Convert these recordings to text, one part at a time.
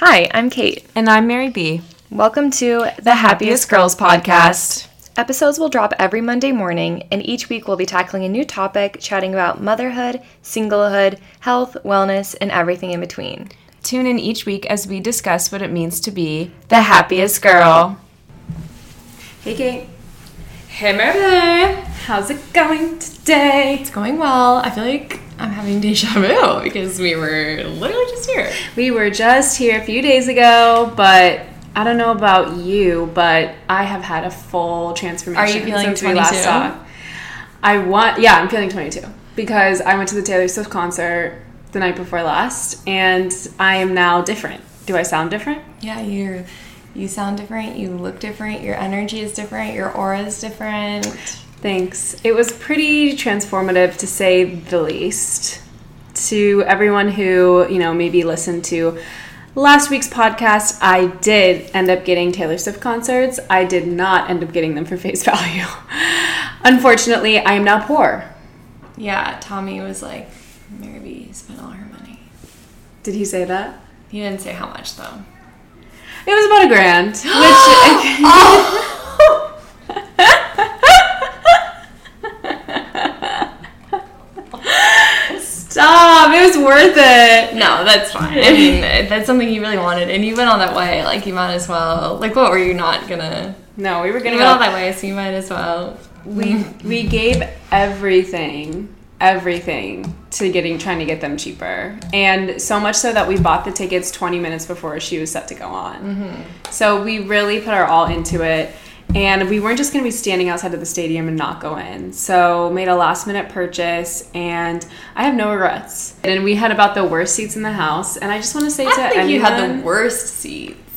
Hi, I'm Cate. And I'm Mary B. Welcome to the, Happiest Girls podcast. Episodes will drop every Monday morning, and each week we'll be tackling a new topic, chatting about motherhood, singlehood, health, wellness, and everything in between. Tune in each week as we discuss what it means to be the happiest girl. Hey, Cate. Hey, Mary. How's it going today? It's going well. I feel like I'm having deja vu because we were literally just here. We were just here a few days ago, but I don't know about you, but I have had a full transformation. Are you feeling since 22? we last talked. I want, yeah, I'm feeling 22 because I went to the Taylor Swift concert the night before last, and I am now different. Do I sound different? Yeah, you you sound different, you look different, your energy is different, your aura is different. Thanks. It was pretty transformative to say the least. To everyone who, you know, maybe listened to last week's podcast, I did end up getting Taylor Swift concerts. I did not end up getting them for face value. Unfortunately, I am now poor. Yeah, Tommy was like, Mary B spent all her money. Did he say that? He didn't say how much though. It was about a grand, which oh! Stop! It was worth it. No, that's fine. I mean, that's something you really wanted, and you went all that way. Like, you might as well. Like, what were you not gonna? No, we were gonna went all that way, so you might as well. We we gave everything, everything to getting trying to get them cheaper, and so much so that we bought the tickets 20 minutes before she was set to go on. Mm-hmm. So we really put our all into it. And we weren't just going to be standing outside of the stadium and not go in. So made a last minute purchase, and I have no regrets. And we had about the worst seats in the house. And I just want to say I to think anyone, you had the worst seats.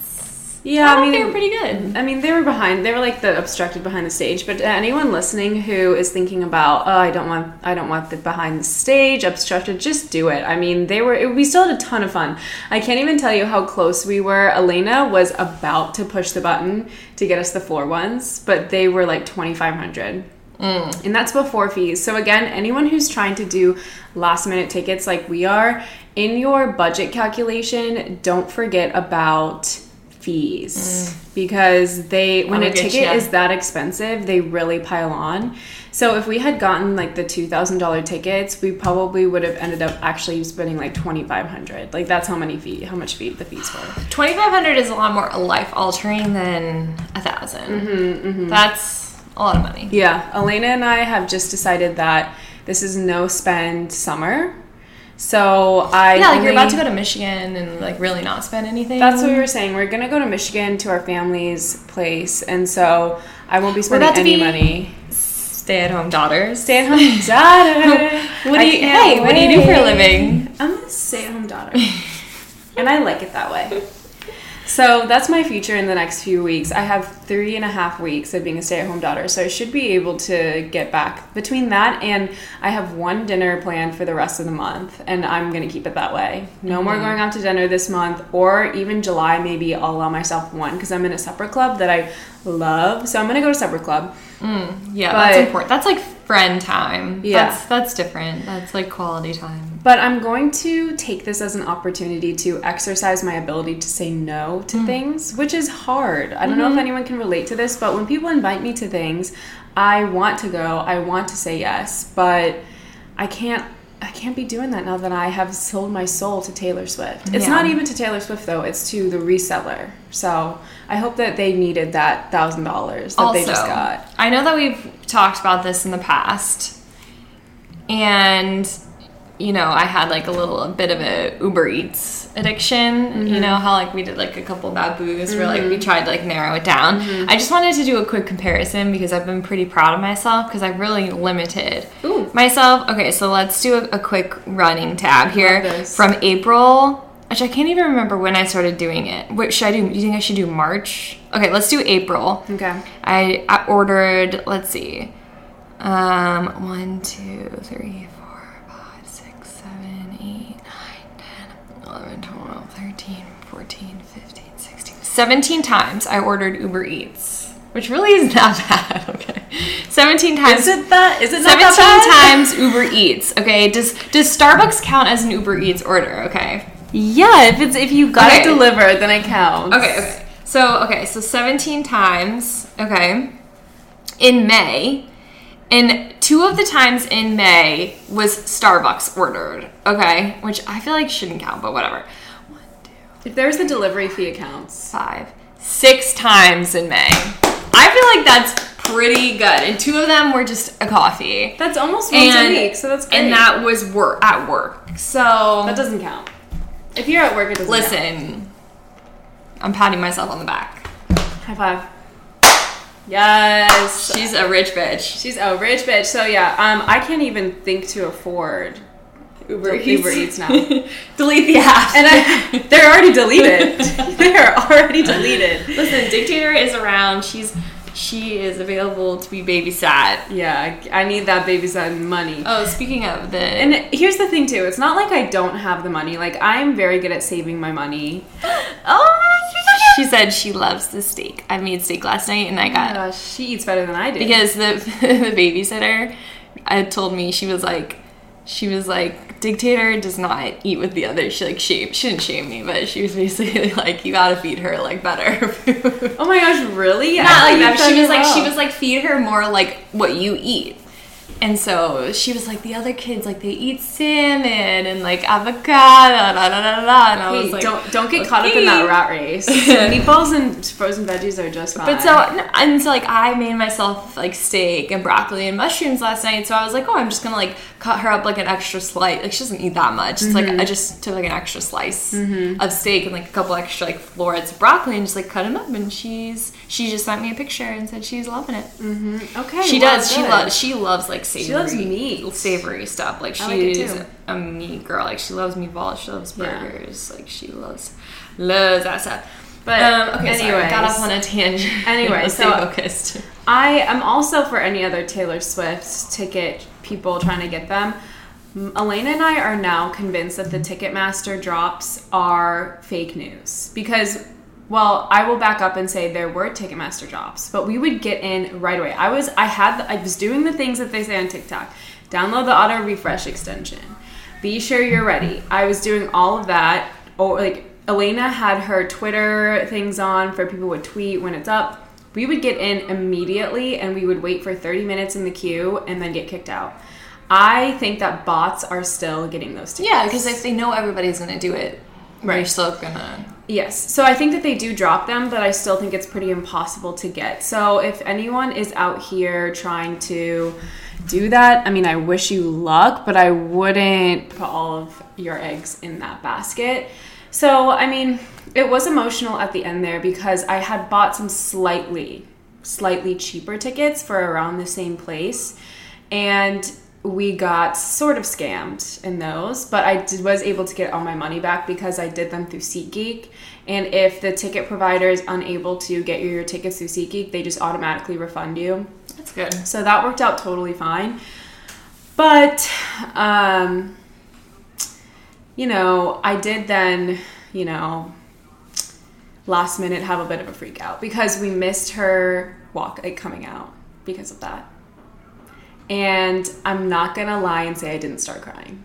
Yeah, I, I mean they were pretty good. I mean, they were behind. They were like the obstructed behind the stage. But anyone listening who is thinking about, oh, I don't want, I don't want the behind the stage obstructed. Just do it. I mean, they were. It, we still had a ton of fun. I can't even tell you how close we were. Elena was about to push the button to get us the floor ones, but they were like twenty five hundred. Mm. And that's before fees. So again, anyone who's trying to do last minute tickets like we are, in your budget calculation, don't forget about fees mm. because they when I'll a ticket ya. is that expensive, they really pile on. So if we had gotten like the two thousand dollar tickets, we probably would have ended up actually spending like twenty five hundred. Like that's how many fee, how much fee the fees were. Twenty five hundred is a lot more life altering than a 1000 mm-hmm, mm-hmm. That's a lot of money. Yeah, Elena and I have just decided that this is no spend summer. So I Yeah, like you're about to go to Michigan and like really not spend anything. That's what we were saying. We're gonna go to Michigan to our family's place, and so I won't be spending any be money. stay at home daughters. Stay at home daughter. What do you? Hey, what do you do for a living? I'm a stay at home daughter, and I like it that way. So that's my future in the next few weeks. I have three and a half weeks of being a stay at home daughter, so I should be able to get back between that and I have one dinner planned for the rest of the month, and I'm gonna keep it that way. No more mm-hmm. going out to dinner this month, or even July. Maybe I'll allow myself one because I'm in a supper club that I love. So I'm gonna go to supper club. Mm, yeah, But- that's important. That's like friend time. Yeah. that's that's different. That's like quality time. But I'm going to take this as an opportunity to exercise my ability to say no to hmm. things, which is hard. I don't know if mm-hmm. anyone can relate to this, but when people invite me to things, I want to go, I want to say yes, but I can't I can't be doing that now that I have sold my soul to Taylor Swift. It's Yeah. not even to Taylor Swift though, it's to the reseller. So, I hope that they needed that $1000 that they just got. I know that we've talked about this in the past, and you know, I had like a little a bit of a Uber Eats addiction. Mm-hmm. You know how like we did like a couple bad boos where like we tried to like narrow it down. Mm-hmm. I just wanted to do a quick comparison because I've been pretty proud of myself because I've really limited Ooh. myself. Okay, so let's do a, a quick running tab here from April. Which I can't even remember when I started doing it. What should I do? Do you think I should do March? Okay, let's do April. Okay. I, I ordered, let's see, um, 1, 2, 3, 4, 11, 12, 13, 14, 15, 16, 17 times I ordered Uber Eats, which really is not bad, okay? 17 times. Is it that? Is it not 17 that bad? times Uber Eats, okay? Does does Starbucks count as an Uber Eats order, okay? Yeah, if it's if you got Okay. it delivered, then it counts. Okay, okay. So, okay, so 17 times, okay, in May. And two of the times in May was Starbucks ordered, okay, which I feel like shouldn't count, but whatever. One, two, If there's a delivery fee, it counts. five, six times in May. I feel like that's pretty good. And two of them were just a coffee. That's almost once And- a week, so that's great. And that was work at work. So that doesn't count. If you're at work, it doesn't count. listen, I'm patting myself on the back. High five. Yes. She's a rich bitch. She's a rich bitch. So yeah, um, I can't even think to afford Uber Uber Eats now. Delete the app. And I, they're already deleted. they're already deleted. Listen, Dictator is around. She's she is available to be babysat. Yeah, I I need that babysat money. Oh, speaking of the And here's the thing too. It's not like I don't have the money. Like I'm very good at saving my money. oh, she said she loves the steak. I made steak last night, and I got Gosh, she eats better than I do. because the the babysitter uh, told me she was like she was like dictator does not eat with the others she like shame she didn't shame me but she was basically like you gotta feed her like better food oh my gosh, really? not I like that she was like well. she was like feed her more like what you eat and so she was like the other kids like they eat salmon and like avocado da, da, da, da. and I Hey, was like don't don't get caught up in that rat race. Meatballs and frozen veggies are just fine. But so and so like I made myself like steak and broccoli and mushrooms last night. So I was like, oh, I'm just gonna like cut her up like an extra slice. Like she doesn't eat that much. It's like I mm-hmm. just took like an extra slice mm-hmm. of steak and like a couple extra like florets of broccoli and just like cut them up. And she's she just sent me a picture and said she's loving it. okay, She well, does. She loves. She loves like savory. She loves meat. Savory stuff. Like I like a meat girl. Like she loves meatballs. She loves Yeah. burgers. Like she loves loves that stuff. But um, okay, anyway, got off on a tangent. Anyway, so- focused. I am also for any other Taylor Swift ticket people trying to get them. Elena and I are now convinced that the Ticketmaster drops are fake news because well, I will back up and say there were Ticketmaster jobs, but we would get in right away. I was I had the, I was doing the things that they say on TikTok. Download the auto refresh extension. Be sure you're ready. I was doing all of that. Or like Elena had her Twitter things on for people would tweet when it's up. We would get in immediately and we would wait for 30 minutes in the queue and then get kicked out. I think that bots are still getting those tickets. Yeah, because if they know everybody's gonna do it, right. they're still gonna. Yes. So I think that they do drop them, but I still think it's pretty impossible to get. So if anyone is out here trying to do that, I mean, I wish you luck, but I wouldn't put all of your eggs in that basket. So, I mean, it was emotional at the end there because I had bought some slightly, slightly cheaper tickets for around the same place. And we got sort of scammed in those, but I did, was able to get all my money back because I did them through SeatGeek. And if the ticket provider is unable to get you your tickets through SeatGeek, they just automatically refund you. That's good. So that worked out totally fine. But, um, you know, I did then, you know, last minute have a bit of a freak out because we missed her walk, like coming out because of that. And I'm not gonna lie and say I didn't start crying.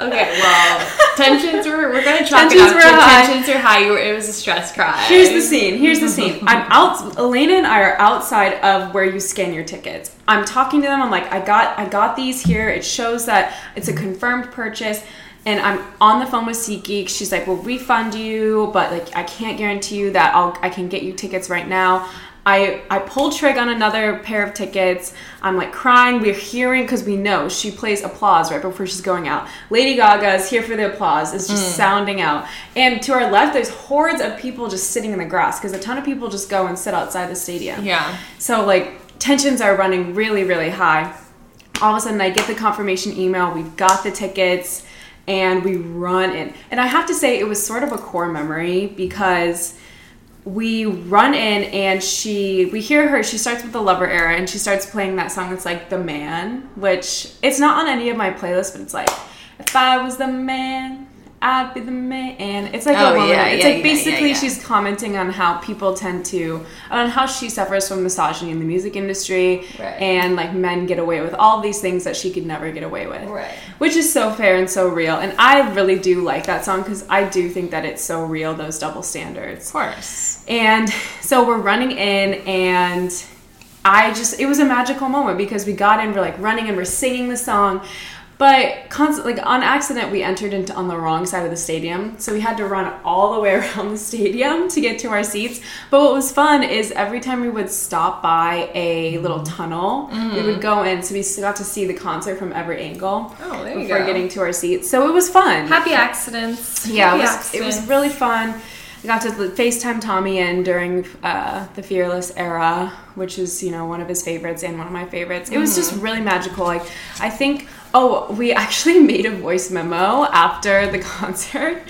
Okay, well, tensions were. We're gonna chalk Tensions it up were to high. tensions are high. You were, it was a stress cry. Here's the scene. Here's the scene. I'm out. Elena and I are outside of where you scan your tickets. I'm talking to them. I'm like, I got, I got these here. It shows that it's a confirmed purchase. And I'm on the phone with SeatGeek. She's like, "We'll refund you, but like, I can't guarantee you that I'll, I can get you tickets right now." I, I pulled trig on another pair of tickets. I'm like crying. We're hearing because we know she plays applause right before she's going out. Lady Gaga is here for the applause. It's just mm. sounding out. And to our left, there's hordes of people just sitting in the grass because a ton of people just go and sit outside the stadium. Yeah. So like tensions are running really, really high. All of a sudden, I get the confirmation email. We've got the tickets, and we run in. And I have to say, it was sort of a core memory because we run in and she we hear her she starts with the lover era and she starts playing that song that's like the man which it's not on any of my playlists but it's like if i was the man I'd be the man. It's like Oh, a woman. yeah, it's yeah, like yeah, basically she's commenting on how people tend to, on how she suffers from misogyny in the music industry, Right. and like men get away with all these things that she could never get away with. Right. Which is so fair and so real. And I really do like that song because I do think that it's so real, those double standards. Of course. And so we're running in, and I just, it was a magical moment because we got in, we're like running and we're singing the song. But constant, like on accident, we entered into on the wrong side of the stadium, so we had to run all the way around the stadium to get to our seats. But what was fun is every time we would stop by a little tunnel, we would go in, so we got to see the concert from every angle Oh, before go. getting to our seats. So it was fun. Happy accidents. Yeah, Happy it was, it was really fun. I got to FaceTime Tommy in during uh, the Fearless era, which is, you know, one of his favorites and one of my favorites. It was just Mm-hmm. really magical. Like, I think, oh, we actually made a voice memo after the concert.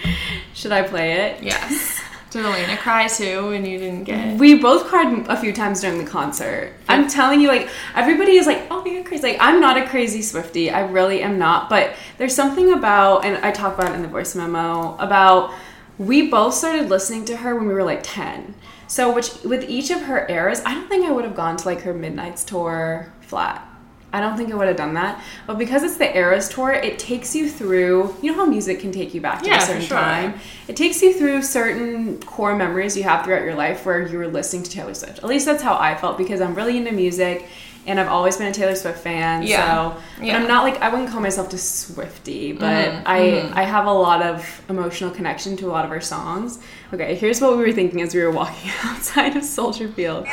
Should I play it? Yes. Did Elena cry too when you didn't get? it? We both cried a few times during the concert. I'm telling you, like, everybody is like, oh, you're crazy. Like, I'm not a crazy Swifty. I really am not. But there's something about, and I talk about it in the voice memo, about we both started listening to her when we were like 10. So, which with each of her eras, I don't think I would have gone to like her Midnights tour flat. I don't think I would have done that. But because it's the Eras tour, it takes you through, you know how music can take you back to Yeah, a certain sure. time? It takes you through certain core memories you have throughout your life where you were listening to Taylor Swift. At least that's how I felt because I'm really into music and I've always been a Taylor Swift fan. Yeah. So Yeah. I'm not like I wouldn't call myself a Swifty, but Mhm, I mhm. I have a lot of emotional connection to a lot of her songs. Okay, here's what we were thinking as we were walking outside of Soldier Field.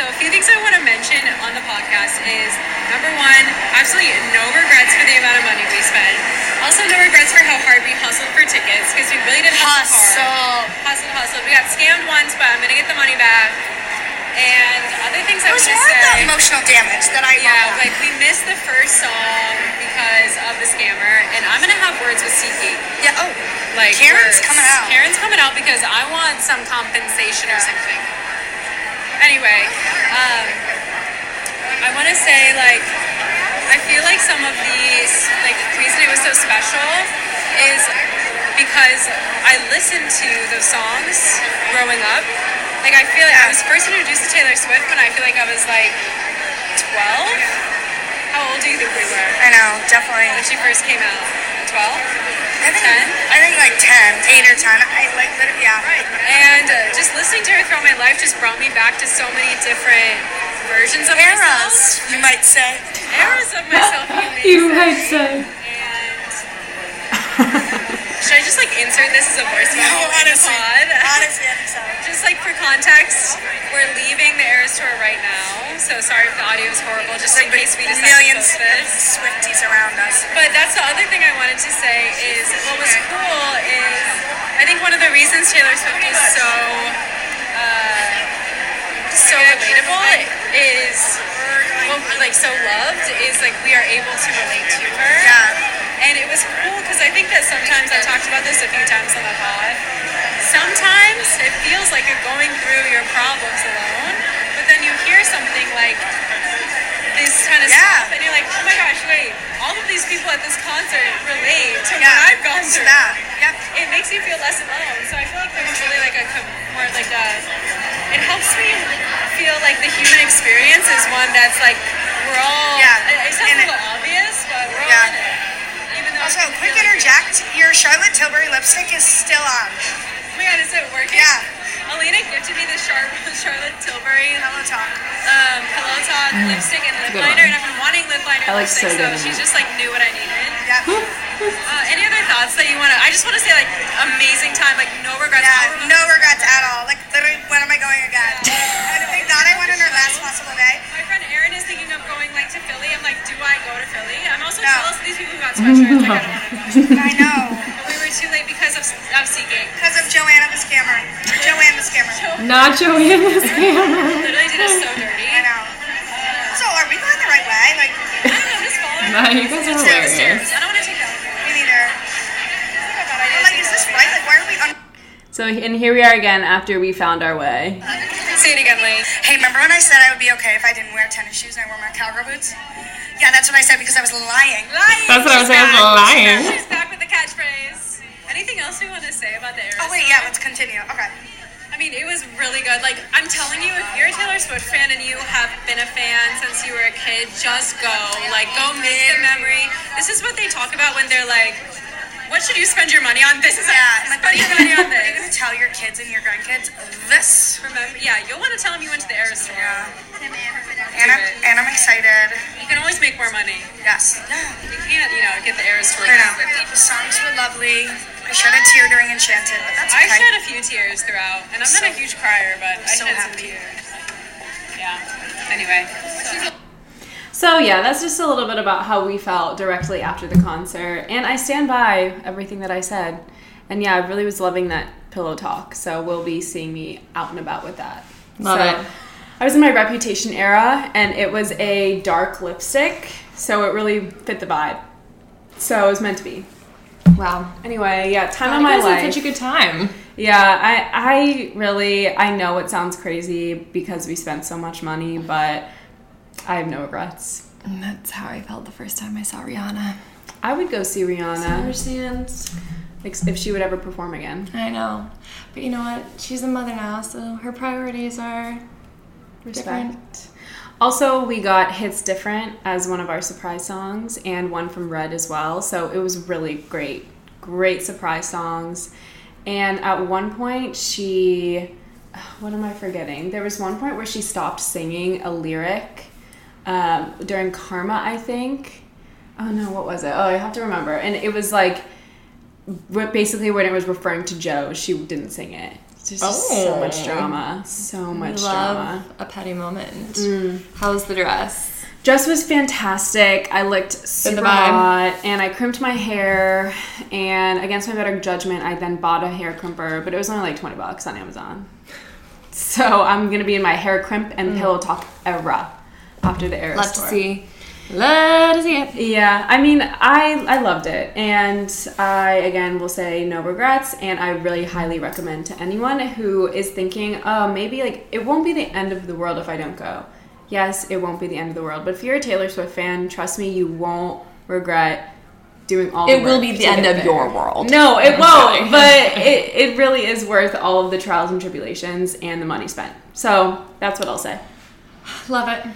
So a few things I want to mention on the podcast is number one, absolutely no regrets for the amount of money we spent. Also, no regrets for how hard we hustled for tickets because we really did hustle hard. Hustle, hustle. We got scammed once, but I'm gonna get the money back. And other things I was want to more say. the emotional damage that I Yeah, like we missed the first song because of the scammer, and I'm gonna have words with SeatGeek. yeah. Oh, Like Karen's words. coming out. Karen's coming out because I want some compensation or something. Anyway, um, I want to say like I feel like some of these like the reason it was so special is because I listened to those songs growing up. Like I feel like I was first introduced to Taylor Swift when I feel like I was like 12. How old do you think we were I know, definitely. when she first came out? 12. I think, 10? I think like 10, 8 or 10. I like, literally, yeah. Right. And uh, just listening to her throughout my life just brought me back to so many different versions of Eras, myself. you might say. Eras of myself, you may You might say. And should I just like insert this as a voice No, honestly. pod? Honestly, I think so. Just like for context, we're leaving the Eras tour right now. So sorry if the audio is horrible, just in case we decide Millions to of post this. Swifties around us. But that's the other thing I wanted to say is what was cool is I think one of the reasons Taylor Swift is so uh, so relatable is well, like so loved is like we are able to relate to her. Yeah. And it was cool because I think that sometimes I talked about this a few times on the pod. Sometimes it feels like you're going through your problems alone, but then you hear something like this kind of Yeah. stuff, and you're like, oh my gosh, wait! All of these people at this concert relate to Yeah. what I've gone through. that. Yep. It makes you feel less alone. So I feel like there's really like a more like a. It helps me feel like the human experience is one that's like we're all. Yeah. It, it sounds And a little Also, quick interject. Your Charlotte Tilbury lipstick is still on. Oh my god, is it working? Yeah. Alina gifted me the Char- Charlotte Tilbury Hello, talk. um, Pillow Talk lipstick and lip liner, one. and I've been wanting lip liner That looks lipstick, so so, good she just like knew what I needed. Yeah. Uh, any other thoughts that you want to? I just want to say like amazing time, like no regrets. Yeah, no regrets at all. Like, literally, when am I going again? And if I thought I went on her last possible day. My friend Erin is thinking of going like to Philly. I'm like, do I go to Philly? I'm also No. jealous of these people who got sweatshirts. like, I don't want to go. I know. But we were too late because of of SeatGeek. Because of Joanna the scammer. Joanne the scammer. Not Joanne the scammer. Literally did us so dirty. I know. So, are we going the right way? Like, I don't know, just follow me. Nah, you guys are hilarious. stairs. I don't want to take that. me neither. I thought I But, like, is this right? Like, why are we on? So, and here we are again after we found our way. Uh, Say it again, Lee. Hey, remember when I said I would be okay if I didn't wear tennis shoes and I wore my cowgirl boots? Yeah, that's what I said because I was lying. Lying. That's what I was saying, I was back. lying. She's back with the catchphrase. Anything else we want to say about the Eras Oh wait, yeah, let's continue. Okay. I mean, it was really good. Like, I'm telling you, if you're a Taylor Swift fan and you have been a fan since you were a kid, just go. Like, go make the memory. This is what they talk about when they're like, what should you spend your money on? This is Yeah, it. Spend your money on You're gonna tell your kids and your grandkids this. Remember, yeah, you'll want to tell them you went to the Eras tour. Yeah. And I'm, and I'm excited. You can always make more money. Yes. Yeah. You can't, you know, get the Eras tour. I know. The songs were lovely. I shed a tear during Enchanted, but that's I shed a few tears throughout, and I'm not a huge crier, but I so shed some happy. tears. Yeah. Anyway. So yeah, that's just a little bit about how we felt directly after the concert, and I stand by everything that I said. And yeah, I really was loving that pillow talk. So we'll be seeing me out and about with that. Love So, it. I was in my Reputation era, and it was a dark lipstick, so it really fit the vibe. So it was meant to be. Wow. Anyway, yeah, time I of my had life. such a good time. Yeah, I I really I know it sounds crazy because we spent so much money, but I have no regrets. And that's how I felt the first time I saw Rihanna. I would go see Rihanna Understands. like, if she would ever perform again. I know. But you know what? She's a mother now, so her priorities are different. Also, we got Hits Different as one of our surprise songs and one from Red as well. So it was really great. Great surprise songs. And at one point, she. What am I forgetting? There was one point where she stopped singing a lyric um, during Karma, I think. Oh no, what was it? Oh, I have to remember. And it was like basically when it was referring to Joe, she didn't sing it. It's just so Oh. much drama. So much Love drama. a petty moment. How's the dress? Dress was fantastic. I looked super hot, and I crimped my hair. And against my better judgment, I then bought a hair crimper, but it was only like twenty bucks on Amazon. So I'm gonna be in my hair crimp and pillow talk era after the era Love to see. Love to see it. Yeah, I mean, I I loved it, and I again will say no regrets, and I really highly recommend to anyone who is thinking, oh, maybe like it won't be the end of the world if I don't go. Yes, it won't be the end of the world, but if you're a Taylor Swift fan, trust me, you won't regret doing all. the It will be the end of there. your world. No, it won't, but it it really is worth all of the trials and tribulations and the money spent. So that's what I'll say. Love it.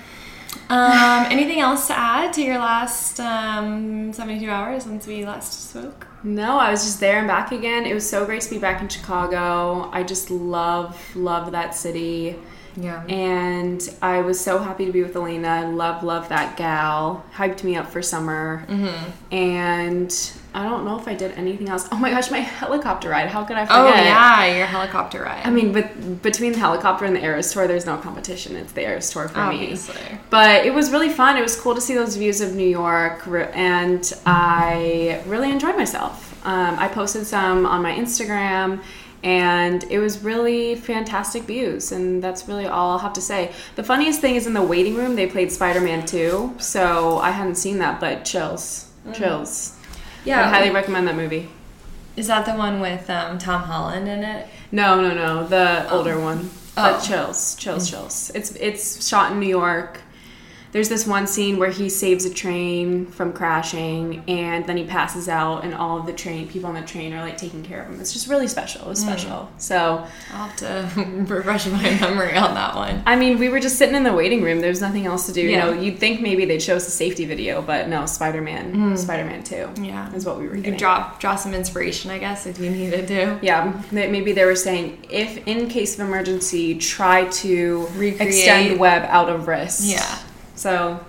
Um, anything else to add to your last um, 72 hours since we last spoke? No, I was just there and back again. It was so great to be back in Chicago. I just love, love that city. Yeah. And I was so happy to be with Elena. Love, love that gal. Hyped me up for summer. Mm-hmm. And I don't know if I did anything else. Oh my gosh, my helicopter ride. How could I forget? Oh, yeah, your helicopter ride. I mean, but between the helicopter and the Eras tour, there's no competition. It's the Eras tour for me. obviously. But it was really fun. It was cool to see those views of New York, and I really enjoyed myself. Um, I posted some on my Instagram, and it was really fantastic views, and that's really all I'll have to say. The funniest thing is in the waiting room, they played Spider Man 2, so I hadn't seen that, but chills. Chills. I highly recommend that movie. Is that the one with um, Tom Holland in it? No, no, no, the older one. But Oh. chills, chills, chills. It's it's shot in New York. There's this one scene where he saves a train from crashing, and then he passes out, and all of the train people on the train are like taking care of him. It's just really special. It was hmm. special. So, I'll have to refresh my memory on that one. I mean, we were just sitting in the waiting room. There's nothing else to do. You know, you'd think maybe they'd show us a safety video, but no, Spider Man, hmm. Spider Man Two, Yeah. is what we were You could draw, draw some inspiration, I guess, if you needed to. Yeah, maybe they were saying if in case of emergency, try to Recreate. extend web out of wrist. Yeah. So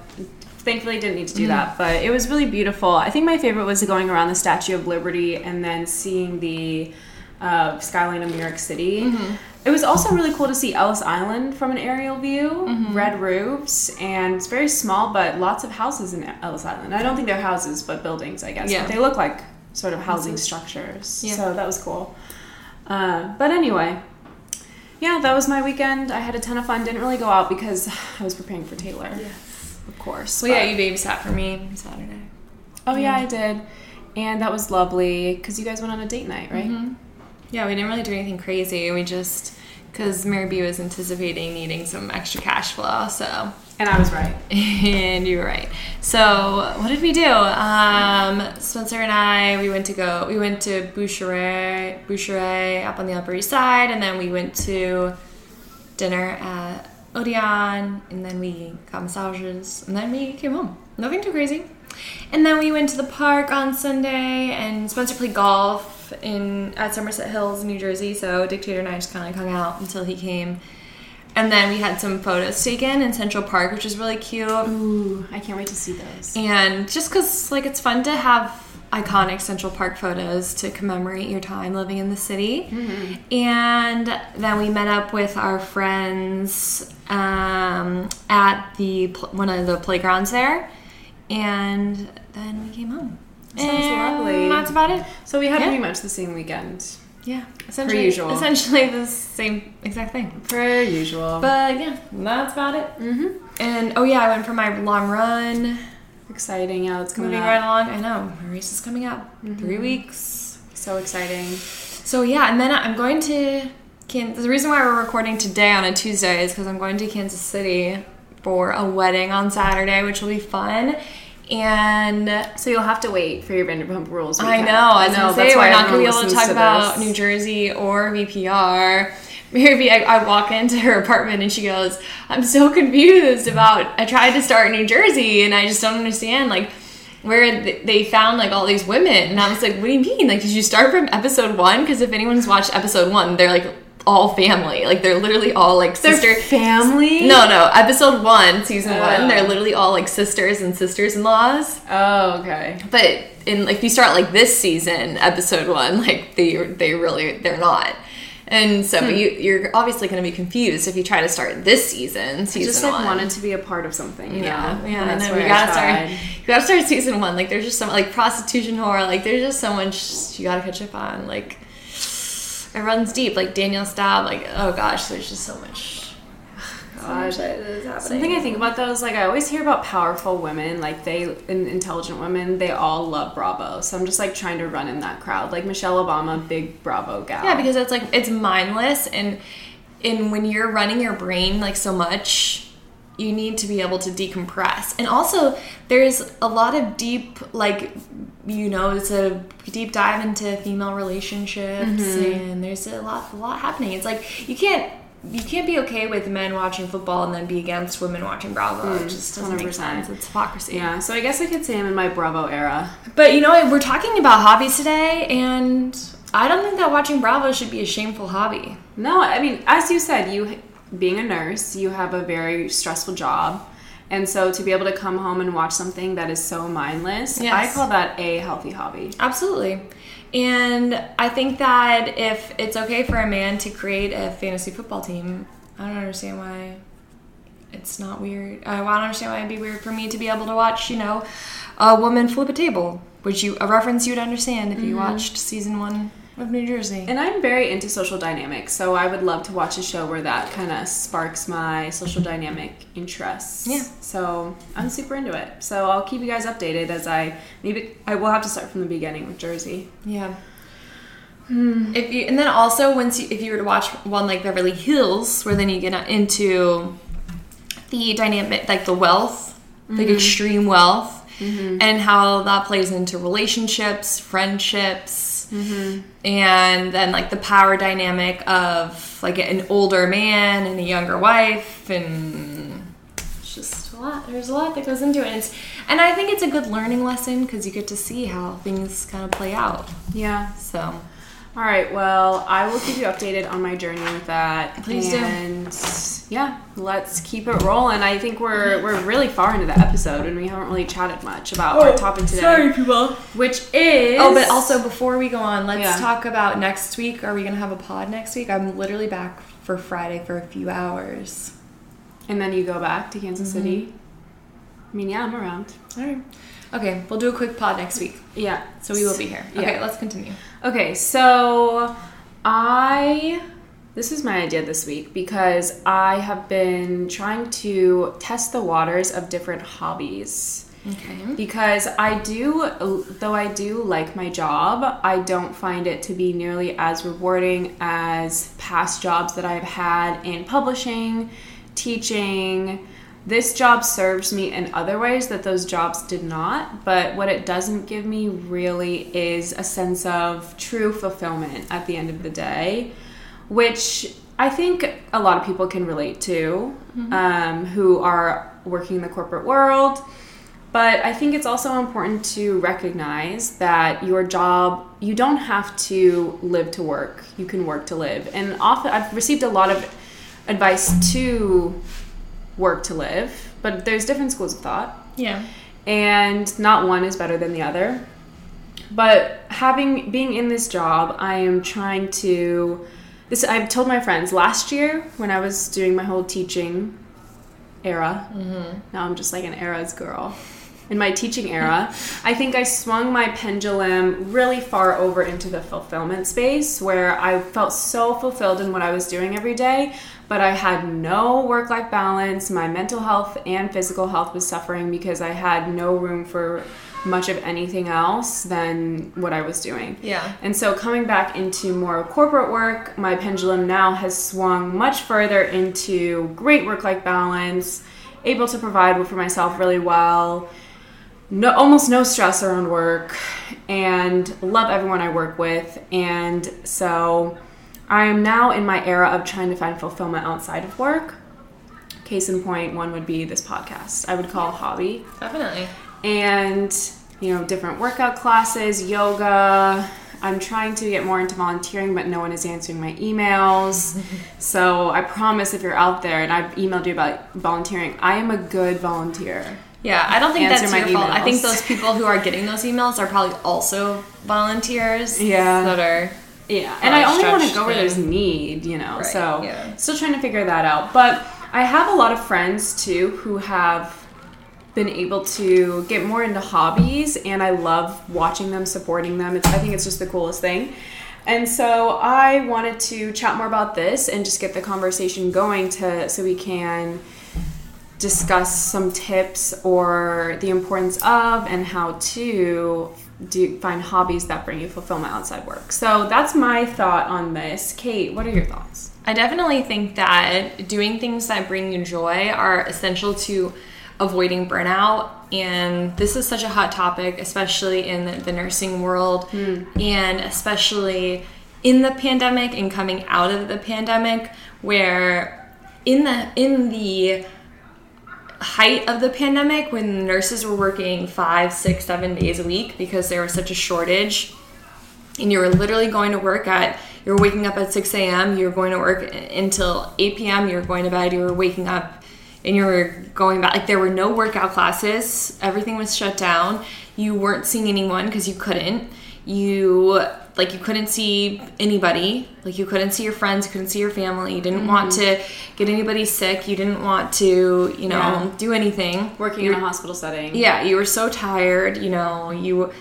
thankfully didn't need to do that, but it was really beautiful. I think my favorite was going around the Statue of Liberty and then seeing the uh, skyline of New York City. It was also really cool to see Ellis Island from an aerial view, red roofs, and it's very small, but lots of houses in Ellis Island. I don't think they're houses, but buildings, I guess. Yeah. But they look like sort of housing structures. Yeah. So that was cool. Uh, but anyway, yeah, that was my weekend. I had a ton of fun. Didn't really go out because I was preparing for Taylor. Yes. Of course. Well, yeah, you babysat for me Saturday. Oh, yeah, I did. And that was lovely because you guys went on a date night, right? Mm-hmm. Yeah, we didn't really do anything crazy. We just, because Mary B was anticipating needing some extra cash flow, so And I was right. and you were right. So what did we do? Um, Spencer and I we went to go. We went to Boucherie, Boucherie up on the Upper East Side, and then we went to dinner at Odeon, and then we got massages, and then we came home. Nothing too crazy. And then we went to the park on Sunday, and Spencer played golf in at Somerset Hills, New Jersey. So Dictator and I just kind of hung out until he came. And then we had some photos taken in Central Park, which is really cute. Ooh, I can't wait to see those. And just because, like, it's fun to have iconic Central Park photos to commemorate your time living in the city. And then we met up with our friends um, at the pl- one of the playgrounds there, and then we came home. Sounds and lovely. That's about it. So we had Yeah. pretty much the same weekend. Yeah, essentially, usual. essentially the same exact thing. Per usual. But yeah, that's about it. Mm-hmm. And oh yeah, I went for my long run. exciting. Yeah, it's coming Moving up. right along. I know my race is coming up. Mm-hmm. Three weeks. So exciting. So yeah, and then I'm going to. Can- the reason why we're recording today on a Tuesday is because I'm going to Kansas City for a wedding on Saturday, which will be fun. And So you'll have to wait for your Vanderpump Rules. I know. I gonna say that's we're not gonna be able to talk about this. New Jersey or VPR. Maybe I, I walk into her apartment and she goes, "I'm so confused about. I tried to start in New Jersey and I just don't understand like." Where th- they found like all these women, and I was like, "What do you mean? Like, did you start from episode one? Because if anyone's watched episode one, they're like all family. Like, they're literally all like sister family? No, no, episode one, season one, Oh. they're literally all like sisters and sisters-in-laws. Oh, okay. But in like if you start like this season, episode one, like they they really they're not. And so, Hmm. but you you're obviously going to be confused if you try to start this season, season Just like one. wanted to be a part of something. You yeah, know? yeah. And then we gotta start. You gotta start season one. Like there's just some like prostitution horror. Like there's just so much you gotta catch up on. Like it runs deep. Like Danielle Staub. Like oh gosh, there's just so much. So much that is happening. Something I think about though is like I always hear about powerful women, like they in, intelligent women, they all love Bravo. So I'm just like trying to run in that crowd. Like Michelle Obama, big Bravo gal. Yeah, because it's like it's mindless and and when you're running your brain like so much, you need to be able to decompress. And also there's a lot of deep like you know, it's a deep dive into female relationships mm-hmm. and there's a lot a lot happening. It's like you can't you can't be okay with men watching football and then be against women watching Bravo. it mm, just doesn't make 100%. sense. It's hypocrisy. yeah. So I guess I could say I'm in my Bravo era. But you know? We're talking about hobbies today, and I don't think that watching Bravo should be a shameful hobby. No, I mean, as you said, you being a nurse, you have a very stressful job. And so to be able to come home and watch something that is so mindless, Yes. I call that a healthy hobby. Absolutely. And I think that if it's okay for a man to create a fantasy football team, I don't understand why it's not weird. Uh, I don't understand why it'd be weird for me to be able to watch, you know, a woman flip a table, which you a reference you'd understand if you watched season one of New Jersey. And I'm very into social dynamics, so I would love to watch a show where that kind of sparks my social dynamic interests. Yeah. So I'm super into it. So I'll keep you guys updated as I maybe I will have to start from the beginning with Jersey. Yeah. Hmm. If you and then also once you, if you were to watch one like Beverly Hills, where then you get into the dynamic, like the wealth, like mm-hmm. extreme wealth, mm-hmm. and how that plays into relationships, friendships, Mm-hmm. and then like the power dynamic of like an older man and a younger wife, and it's just a lot. There's a lot that goes into it. And, it's, and I think it's a good learning lesson because you get to see how things kind of play out. Yeah. So All right. Well, I will keep you updated on my journey with that. Please do. and yeah, let's keep it rolling. I think we're we're really far into the episode and we haven't really chatted much about our topic today, Sorry, people. which is Oh, but also before we go on, let's Yeah. talk about next week. Are we gonna have a pod next week? I'm literally back for Friday for a few hours. and then you go back to Kansas Mm-hmm. City. I mean, yeah, I'm around. All right. Okay, we'll do a quick pod next week. Yeah. So we will be here. Okay, Yeah. let's continue. Okay, so I this is my idea this week because I have been trying to test the waters of different hobbies. Okay. Because I do, though I do like my job, I don't find it to be nearly as rewarding as past jobs that I've had in publishing, teaching, this job serves me in other ways that those jobs did not. But what it doesn't give me really is a sense of true fulfillment at the end of the day, which I think a lot of people can relate to um, who are working in the corporate world. But I think it's also important to recognize that your job, you don't have to live to work. You can work to live. And often I've received a lot of advice to work to live, but there's different schools of thought Yeah. and not one is better than the other. But having being in this job, I am trying to this I've told my friends last year when I was doing my whole teaching era. Mm-hmm. Now I'm just like an eras girl. In my teaching era, I think I swung my pendulum really far over into the fulfillment space where I felt so fulfilled in what I was doing every day, but I had no work life balance. My mental health and physical health was suffering because I had no room for much of anything else than what I was doing. Yeah. And so coming back into more corporate work, my pendulum now has swung much further into great work life balance, able to provide for myself really well, no almost no stress around work, and love everyone I work with. And so I am now in my era of trying to find fulfillment outside of work. Case in point, one would be this podcast. I would call hobby Definitely. and you know different workout classes yoga i'm trying to get more into volunteering but no one is answering my emails so i promise if you're out there and i've emailed you about volunteering i am a good volunteer Yeah, I don't think that's my your fault. I think those people who are getting those emails are probably also volunteers. Yeah. That are. yeah and i only want to go where there's need you know Right, so yeah. still trying to figure that out but i have a lot of friends too who have been able to get more into hobbies and I love watching them, supporting them. It's, I think it's just the coolest thing. And so I wanted to chat more about this and just get the conversation going to so we can discuss some tips or the importance of and how to do find hobbies that bring you fulfillment outside work. So that's my thought on this. Cate, what are your thoughts? I definitely think that doing things that bring you joy are essential to avoiding burnout. And this is such a hot topic, especially in the, nursing world, hmm. and especially in the pandemic and coming out of the pandemic, where in the in the height of the pandemic when nurses were working five, six, seven days a week because there was such a shortage. And you were literally going to work at you were waking up at 6 a.m you were going to work until 8 p.m you were going to bed you were waking up and you were going back like there were no workout classes. Everything was shut down. You weren't seeing anyone because you couldn't you like you couldn't see anybody. Like you couldn't see your friends you couldn't see your family. You didn't want mm-hmm. to get anybody sick. You didn't want to you know Yeah. do anything. Working in a hospital setting. yeah you were so tired you know you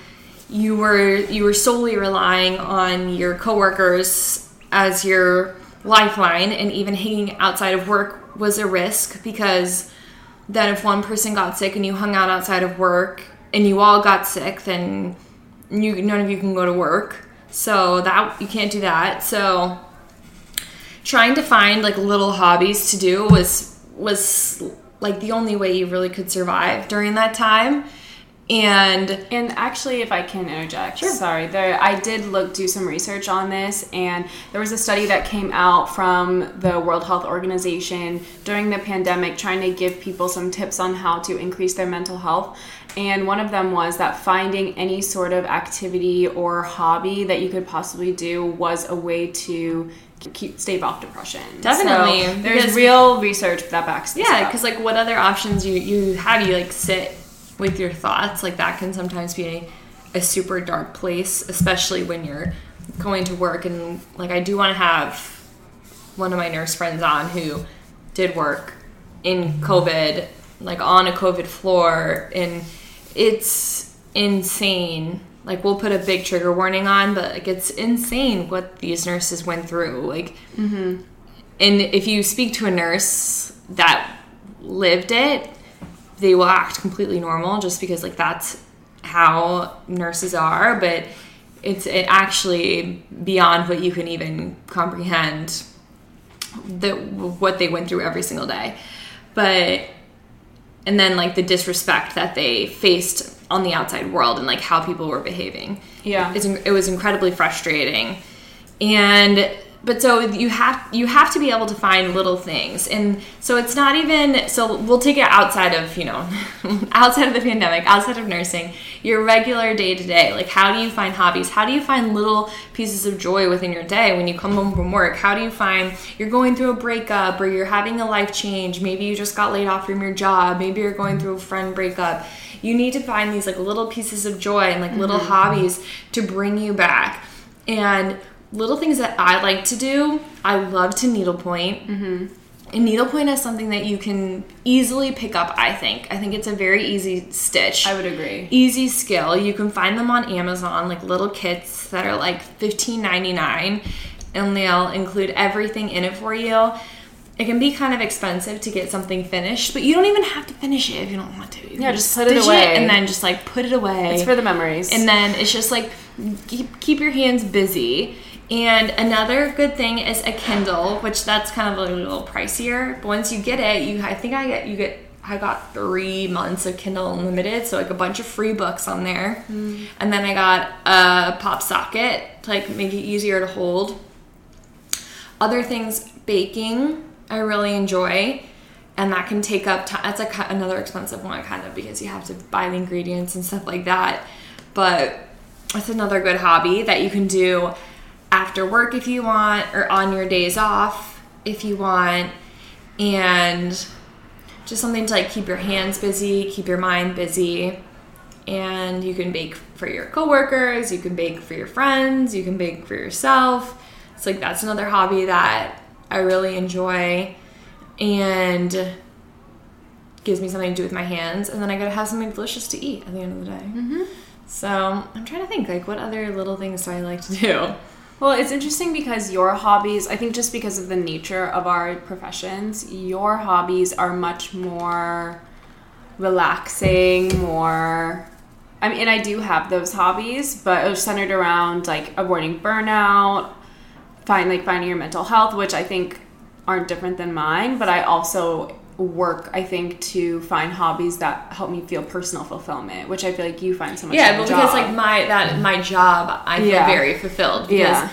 you were you were solely relying on your coworkers as your lifeline and even hanging outside of work was a risk because then if one person got sick and you hung out outside of work and you all got sick then you none of you can go to work. So that you can't do that. So trying to find like little hobbies to do was was like the only way you really could survive during that time. And And actually, if I can interject, sorry, there I did look do some research on this, and there was a study that came out from the World Health Organization during the pandemic, trying to give people some tips on how to increase their mental health. And one of them was that finding any sort of activity or hobby that you could possibly do was a way to keep stave off depression. Definitely, so there's real research that backs this yeah because like what other options you you have you like sit with your thoughts like that can sometimes be a, a super dark place especially when you're going to work and like i do want to have one of my nurse friends on who did work in covid like on a covid floor and it's insane. Like we'll put a big trigger warning on but like it's insane what these nurses went through. Like mm-hmm. and if you speak to a nurse that lived it they will act completely normal just because like that's how nurses are but it's it actually beyond what you can even comprehend the what they went through every single day. But and then like the disrespect that they faced on the outside world and like how people were behaving. Yeah. it's, it was incredibly frustrating, and but so you have you have to be able to find little things, and so it's not even so we'll take it outside of you know outside of the pandemic, outside of nursing, your regular day to day. Like how do you find hobbies? How do you find little pieces of joy within your day when you come home from work? How do you find you're going through a breakup or you're having a life change? Maybe you just got laid off from your job. Maybe you're going through a friend breakup. You need to find these like little pieces of joy and like little mm-hmm. hobbies to bring you back. And little things that I like to do, I love to needlepoint. Mm-hmm. And needlepoint is something that you can easily pick up, I think. I think it's a very easy stitch. I would agree. Easy skill. You can find them on Amazon, like little kits that are like $15.99, and they'll include everything in it for you. It can be kind of expensive to get something finished, but you don't even have to finish it if you don't want to. You Yeah, just put it away. and then just like put it away. It's for the memories. And then it's just like keep, keep your hands busy. And another good thing is a Kindle, which that's kind of a little pricier. But once you get it, you I think I get you get I got three months of Kindle Unlimited, so like a bunch of free books on there. Hmm. And then I got a pop socket to like make it easier to hold. Other things, baking, I really enjoy. And that can take up time. That's a, another expensive one, kind of, because you have to buy the ingredients and stuff like that. But it's another good hobby that you can do after work if you want, or on your days off if you want. And just something to like keep your hands busy, keep your mind busy. And you can bake for your coworkers, you can bake for your friends, you can bake for yourself. It's like that's another hobby that I really enjoy and gives me something to do with my hands. And then I gotta have something delicious to eat at the end of the day. Mm-hmm. So I'm trying to think like what other little things do I like to do? Well, it's interesting because your hobbies, I think just because of the nature of our professions, your hobbies are much more relaxing, more I mean, and I do have those hobbies, but it was centered around like avoiding burnout, find like finding your mental health, which I think aren't different than mine, but I also work I think to find hobbies that help me feel personal fulfillment, which I feel like you find so much. Yeah, but because job. like my that my job, I feel Yeah. very fulfilled because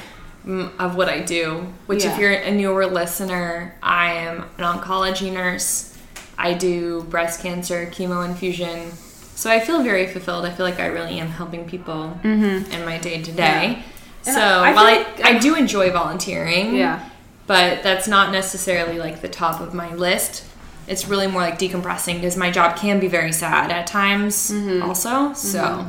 Yeah. of what I do. Which, Yeah. if you're a newer listener, I am an oncology nurse. I do breast cancer chemo infusion, so I feel very fulfilled. I feel like I really am helping people mm-hmm. in my day to day. So I- I while I, like- I do enjoy volunteering, Yeah. but that's not necessarily like the top of my list. It's really more like decompressing because my job can be very sad at times, Mm-hmm. also. So.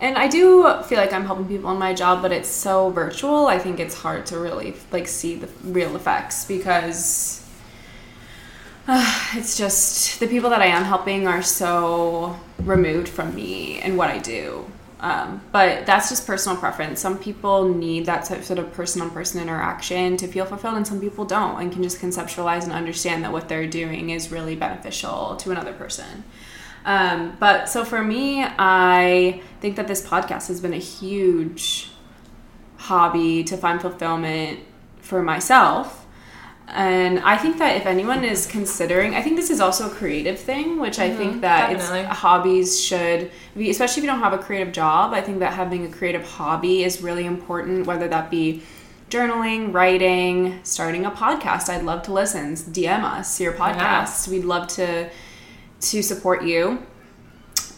And I do feel like I'm helping people in my job, but it's so virtual. I think it's hard to really like see the real effects because uh, it's just the people that I am helping are so removed from me and what I do. Um, but that's just personal preference. Some people need that sort of person-on-person interaction to feel fulfilled, and some people don't, and can just conceptualize and understand that what they're doing is really beneficial to another person. Um, but so for me, I think that this podcast has been a huge hobby to find fulfillment for myself. And I think that if anyone is considering, I think this is also a creative thing, which I think mm-hmm. that it's hobbies should, be, especially if you don't have a creative job. I think that having a creative hobby is really important, whether that be journaling, writing, starting a podcast. I'd love to listen. DM us your podcasts. We'd love to to support you.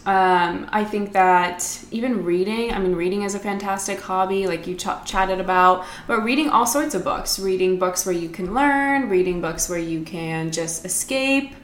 Um, I think that even reading, I mean, reading is a fantastic hobby, like you ch- chatted about, but reading all sorts of books, reading books where you can learn, reading books where you can just escape.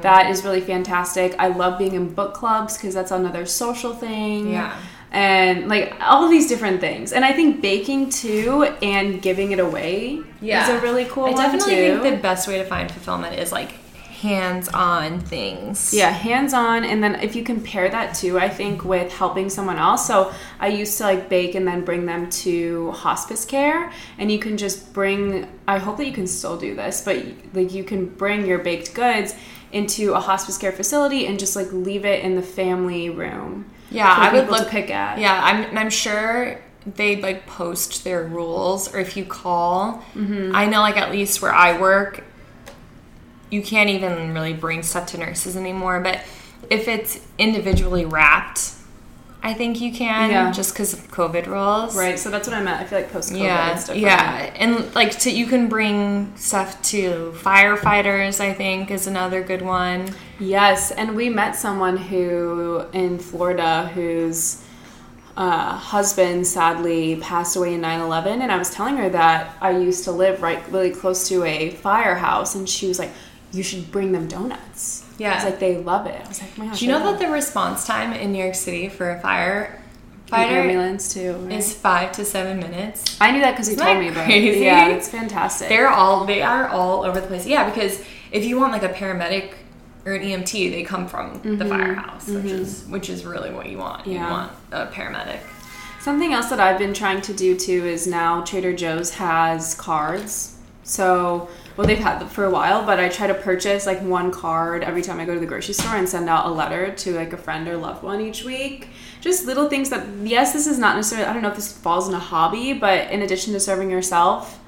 That is really fantastic. I love being in book clubs because that's another social thing. Yeah. And like all of these different things. And I think baking too and giving it away is a really cool I definitely think the best way to find fulfillment is like hands-on things. Yeah, hands on. And then if you compare that too, I think with helping someone else. So I used to like bake and then bring them to hospice care. And you can just bring, I hope that you can still do this, but like you can bring your baked goods into a hospice care facility and just like leave it in the family room. Yeah, I would look pick at. Yeah, I'm I'm sure they like post their rules or if you call. Mm-hmm. I know like at least where I work you can't even really bring stuff to nurses anymore. But if it's individually wrapped, I think you can Yeah. just because of COVID rules. Right. So that's what I meant. I feel like post COVID. Yeah, yeah, and like to you can bring stuff to firefighters. I think is another good one. Yes, and we met someone who in Florida whose uh, husband sadly passed away in 9-11 and i was telling her that i used to live right really close to a firehouse and she was like you should bring them donuts Yeah. it's like they love it i was like my gosh Do you know that the response time in New York City for a fire fighter ambulance too right? is five to seven minutes? i knew that because he Isn't told me about it yeah it's fantastic They're all they are all over the place. Yeah, because if you want like a paramedic or an EMT, they come from the firehouse, which is which is really what you want. You Mm-hmm. Want a paramedic. Something else that I've been trying to do too is now Trader Joe's has cards. So, well, they've had them for a while, but I try to purchase like one card every time I go to the grocery store and send out a letter to like a friend or loved one each week. Just little things that, yes, this is not necessarily, I don't know if this falls in a hobby, but in addition to serving yourself,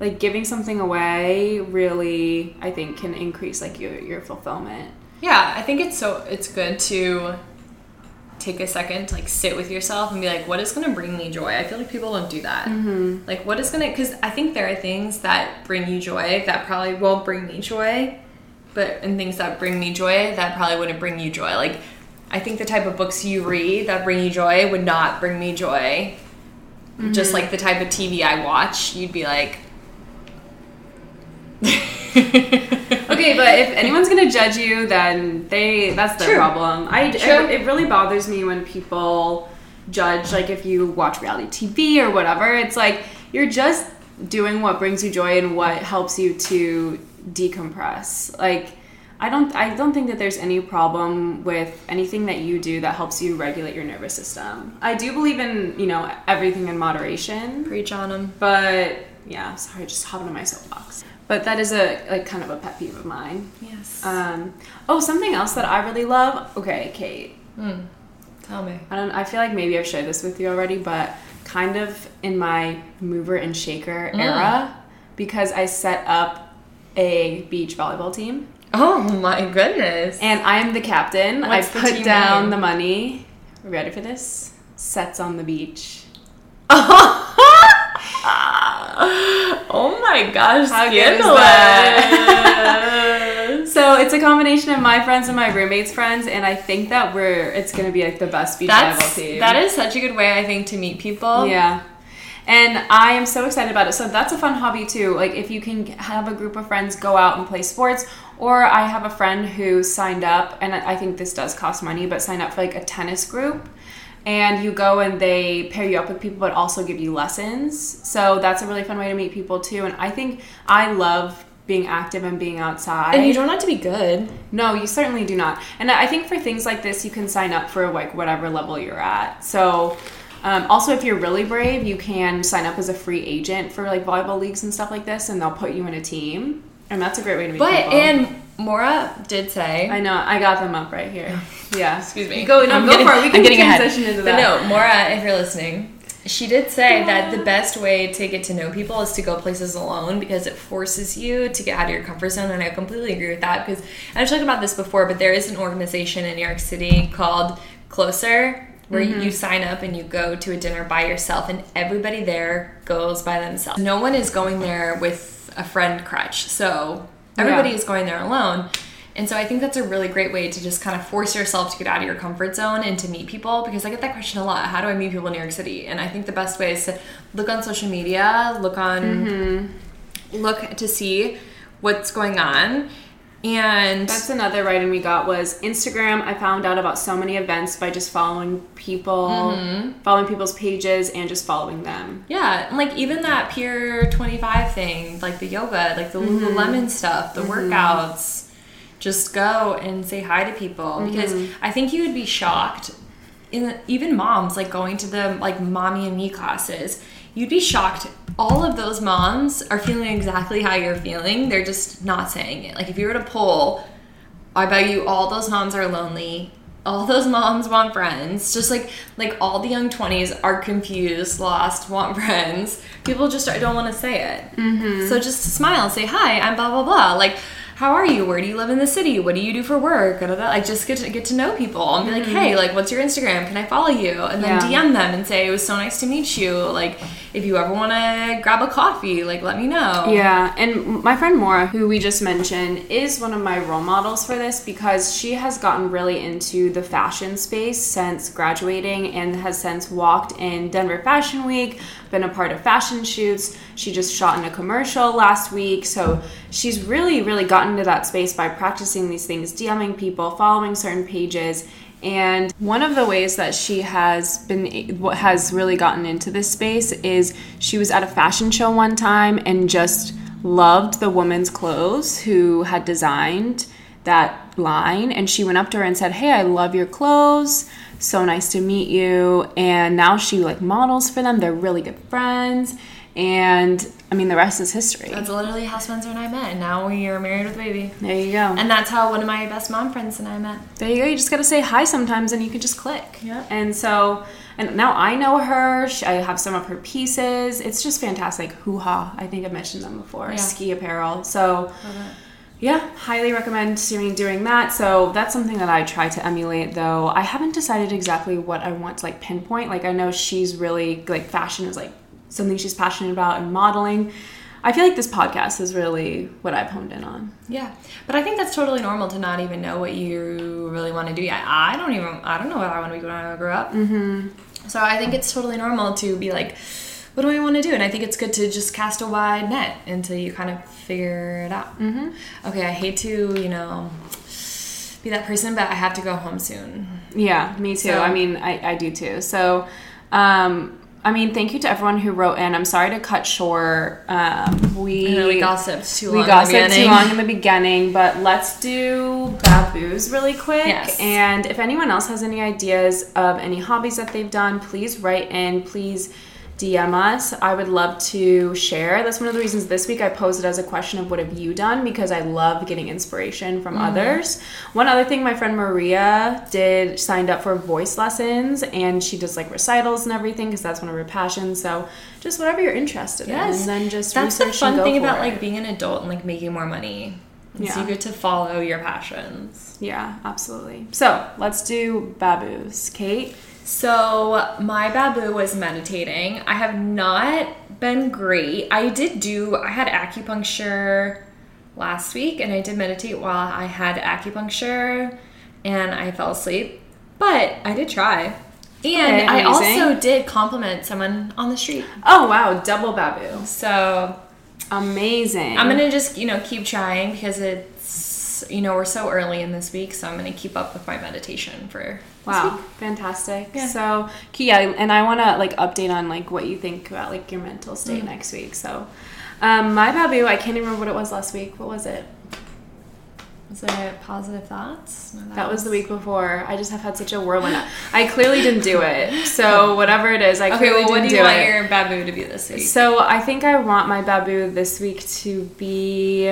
like giving something away really, I think, can increase like your, your fulfillment. Yeah, I think it's so it's good to take a second to like sit with yourself and be like, what is going to bring me joy? I feel like people don't do that. Mm-hmm. Like, what is going to? Because I think there are things that bring you joy that probably won't bring me joy, but and things that bring me joy that probably wouldn't bring you joy. Like, I think the type of books you read that bring you joy would not bring me joy. Just like the type of TV I watch, you'd be like. Okay, but if anyone's gonna judge you, then they that's their True. problem. I, True. it, it really bothers me when people judge, like if you watch reality TV or whatever. It's like you're just doing what brings you joy and what helps you to decompress. Like I don't I don't think that there's any problem with anything that you do that helps you regulate your nervous system. I do believe in you know everything in moderation. Preach on them. But yeah, sorry, just hopping on my soapbox. But that is a like kind of a pet peeve of mine. Yes. Um, oh, something else that I really love. Okay, Cate. Tell me. I don't. I feel like maybe I've shared this with you already, but kind of in my mover and shaker era, because I set up a beach volleyball team, Oh my goodness. and I am the captain. What's I the put team down name? the money. Ready for this? Sets on the beach. oh Oh my gosh, How scandalous. So it's a combination of my friends and my roommates' friends, and I think that we're it's gonna be like the best beach volleyball That's team. that is such a good way I think to meet people. Yeah. And I am so excited about it. So that's a fun hobby too. Like if you can have a group of friends go out and play sports, or I have a friend who signed up, and I I think this does cost money, but signed up for like a tennis group. And you go and they pair you up with people, but also give you lessons. So that's a really fun way to meet people too. And I think I love being active and being outside. And you don't have to be good. No, you certainly do not. And I think for things like this, you can sign up for like whatever level you're at. So, um, also if you're really brave, you can sign up as a free agent for like volleyball leagues and stuff like this, and they'll put you in a team. And that's a great way to meet But people. and Maura did say I know I got them up right here. Yeah, Excuse me. Go, no, I'm go getting- for it. We I'm can getting ahead. transition into But that. no, Maura, if you're listening, she did say that the best way to get to know people is to go places alone because it forces you to get out of your comfort zone. And I completely agree with that because I've talked about this before, but there is an organization in New York City called Closer where Mm-hmm. you sign up and you go to a dinner by yourself and everybody there goes by themselves. No one is going there with a friend crutch. So everybody Yeah. is going there alone. And so I think that's a really great way to just kind of force yourself to get out of your comfort zone and to meet people because I get that question a lot. How do I meet people in New York City? And I think the best way is to look on social media, look on Mm-hmm. look to see what's going on. And That's another writing we got was Instagram. I found out about so many events by just following people, Mm-hmm. following people's pages, and just following them. Yeah, and like even that Pier 25 thing, like the yoga, like the Mm-hmm. Lululemon stuff, the workouts, just go and say hi to people because Mm-hmm. I think you would be shocked. In even moms like going to the like mommy and me classes, you'd be shocked. All of those moms are feeling exactly how you're feeling. They're just not saying it. Like if you were to poll, I bet you all those moms are lonely. All those moms want friends. Just like like all the young twenties are confused, lost, want friends. People just don't want to say it. Mm-hmm. So just smile, say hi. I'm blah blah blah. Like how are you? Where do you live in the city? What do you do for work? Da. Just get to get to know people and be like, hey, like what's your Instagram? Can I follow you? And then Mm-hmm. Yeah. DM them and say it was so nice to meet you. Like if you ever want to grab a coffee, like let me know. Yeah, and my friend Maura, who we just mentioned, is one of my role models for this because she has gotten really into the fashion space since graduating and has since walked in Denver Fashion Week, been a part of fashion shoots. She just shot in a commercial last week. So she's really, really gotten into that space by practicing these things, DMing people, following certain pages. And one of the ways that she has been what has really gotten into this space is she was at a fashion show one time and just loved the woman's clothes who had designed that line and she went up to her and said, "Hey, I love your clothes. So nice to meet you." And now she like models for them. They're really good friends. And I mean, the rest is history. That's literally how Spencer and I met. And now we are married with a baby. There you go. And that's how one of my best mom friends and I met. There you go. You just gotta say hi sometimes, and you can just click. Yeah. And so, and now I know her. I have some of her pieces. It's just fantastic. Hoo ha! I think I've mentioned them before. Yeah. Ski apparel. So, yeah, highly recommend doing doing that. So that's something that I try to emulate. Though I haven't decided exactly what I want to like pinpoint. Like I know she's really like fashion is like something she's passionate about, and modeling. I feel like this podcast is really what I've honed in on. Yeah, but I think that's totally normal to not even know what you really want to do. yet. I don't even I don't know what I want to be when I grow up. Mm-hmm. So I think it's totally normal to be like, what do I want to do? And I think it's good to just cast a wide net until you kind of figure it out. Mm-hmm. Okay, I hate to you know be that person, but I have to go home soon. Yeah, me too. So- I mean, I, I do too. So, um, I mean, thank you to everyone who wrote in. I'm sorry to cut short. Um, we know we gossiped too long. we in the gossiped too beginning. long in the beginning, but let's do baboos really quick. Yes. And if anyone else has any ideas of any hobbies that they've done, please write in. Please DM us. I would love to share. That's one of the reasons this week I posed it as a question of what have you done because I love getting inspiration from mm-hmm. others. One other thing, my friend Maria did signed up for voice lessons and she does like recitals and everything because that's one of her passions. So just whatever you're interested Yes. in, and then just That's the fun thing about it. like being an adult and like making more money. Yeah. you get to follow your passions. Yeah, absolutely. So let's do baboos. Cate? So my babu was meditating. I have not been great. I did do I had acupuncture last week and I did meditate while I had acupuncture and I fell asleep. But I did try. And Okay, I also did compliment someone on the street. Oh wow, double babu. So Amazing. I'm gonna just you know keep trying because it's you know we're so early in this week, so I'm gonna keep up with my meditation for Wow, fantastic. Yeah. So, yeah, and I want to like update on like what you think about like your mental state next week. So, um, my babu, I can't even remember what it was last week. What was it? Was it positive thoughts? No, That was the week before. I just have had such a whirlwind. I clearly didn't do it. So whatever it is, I Okay, clearly well, what didn't do you do want it. your babu to be this week? So I think I want my babu this week to be.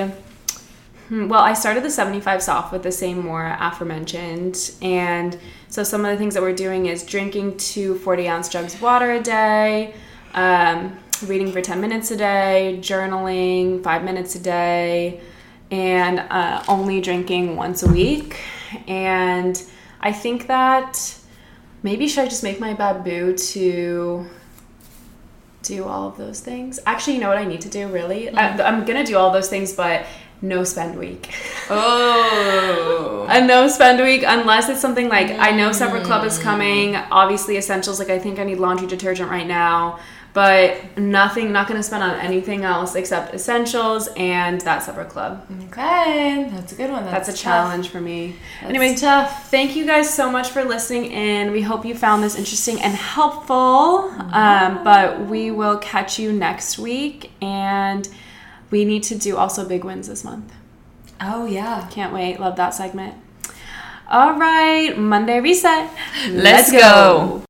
hmm, Well, I started the 75 soft with the same more aforementioned. And so some of the things that we're doing is drinking two 40 ounce jugs of water a day, um, reading for 10 minutes a day, journaling five minutes a day, and uh, only drinking once a week. And I think that maybe should I just make my babu to do all of those things. Actually, you know what I need to do really? I, I'm gonna do all those things, but no spend week. oh. a no spend week unless it's something like I know Supper Club is coming. Obviously, essentials like I think I need laundry detergent right now, but nothing. Not gonna spend on anything else except essentials and that Supper Club. Okay, that's a good one. That's a tough. challenge for me. That's anyway, tough. Thank you guys so much for listening in. We hope you found this interesting and helpful. Um, but we will catch you next week, and we need to do also big wins this month. Oh yeah. Can't wait. Love that segment. All right, Monday reset. Let's go.